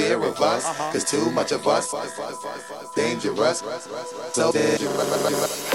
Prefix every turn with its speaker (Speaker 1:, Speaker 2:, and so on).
Speaker 1: fear of us. Cause too much of us dangerous. So dangerous.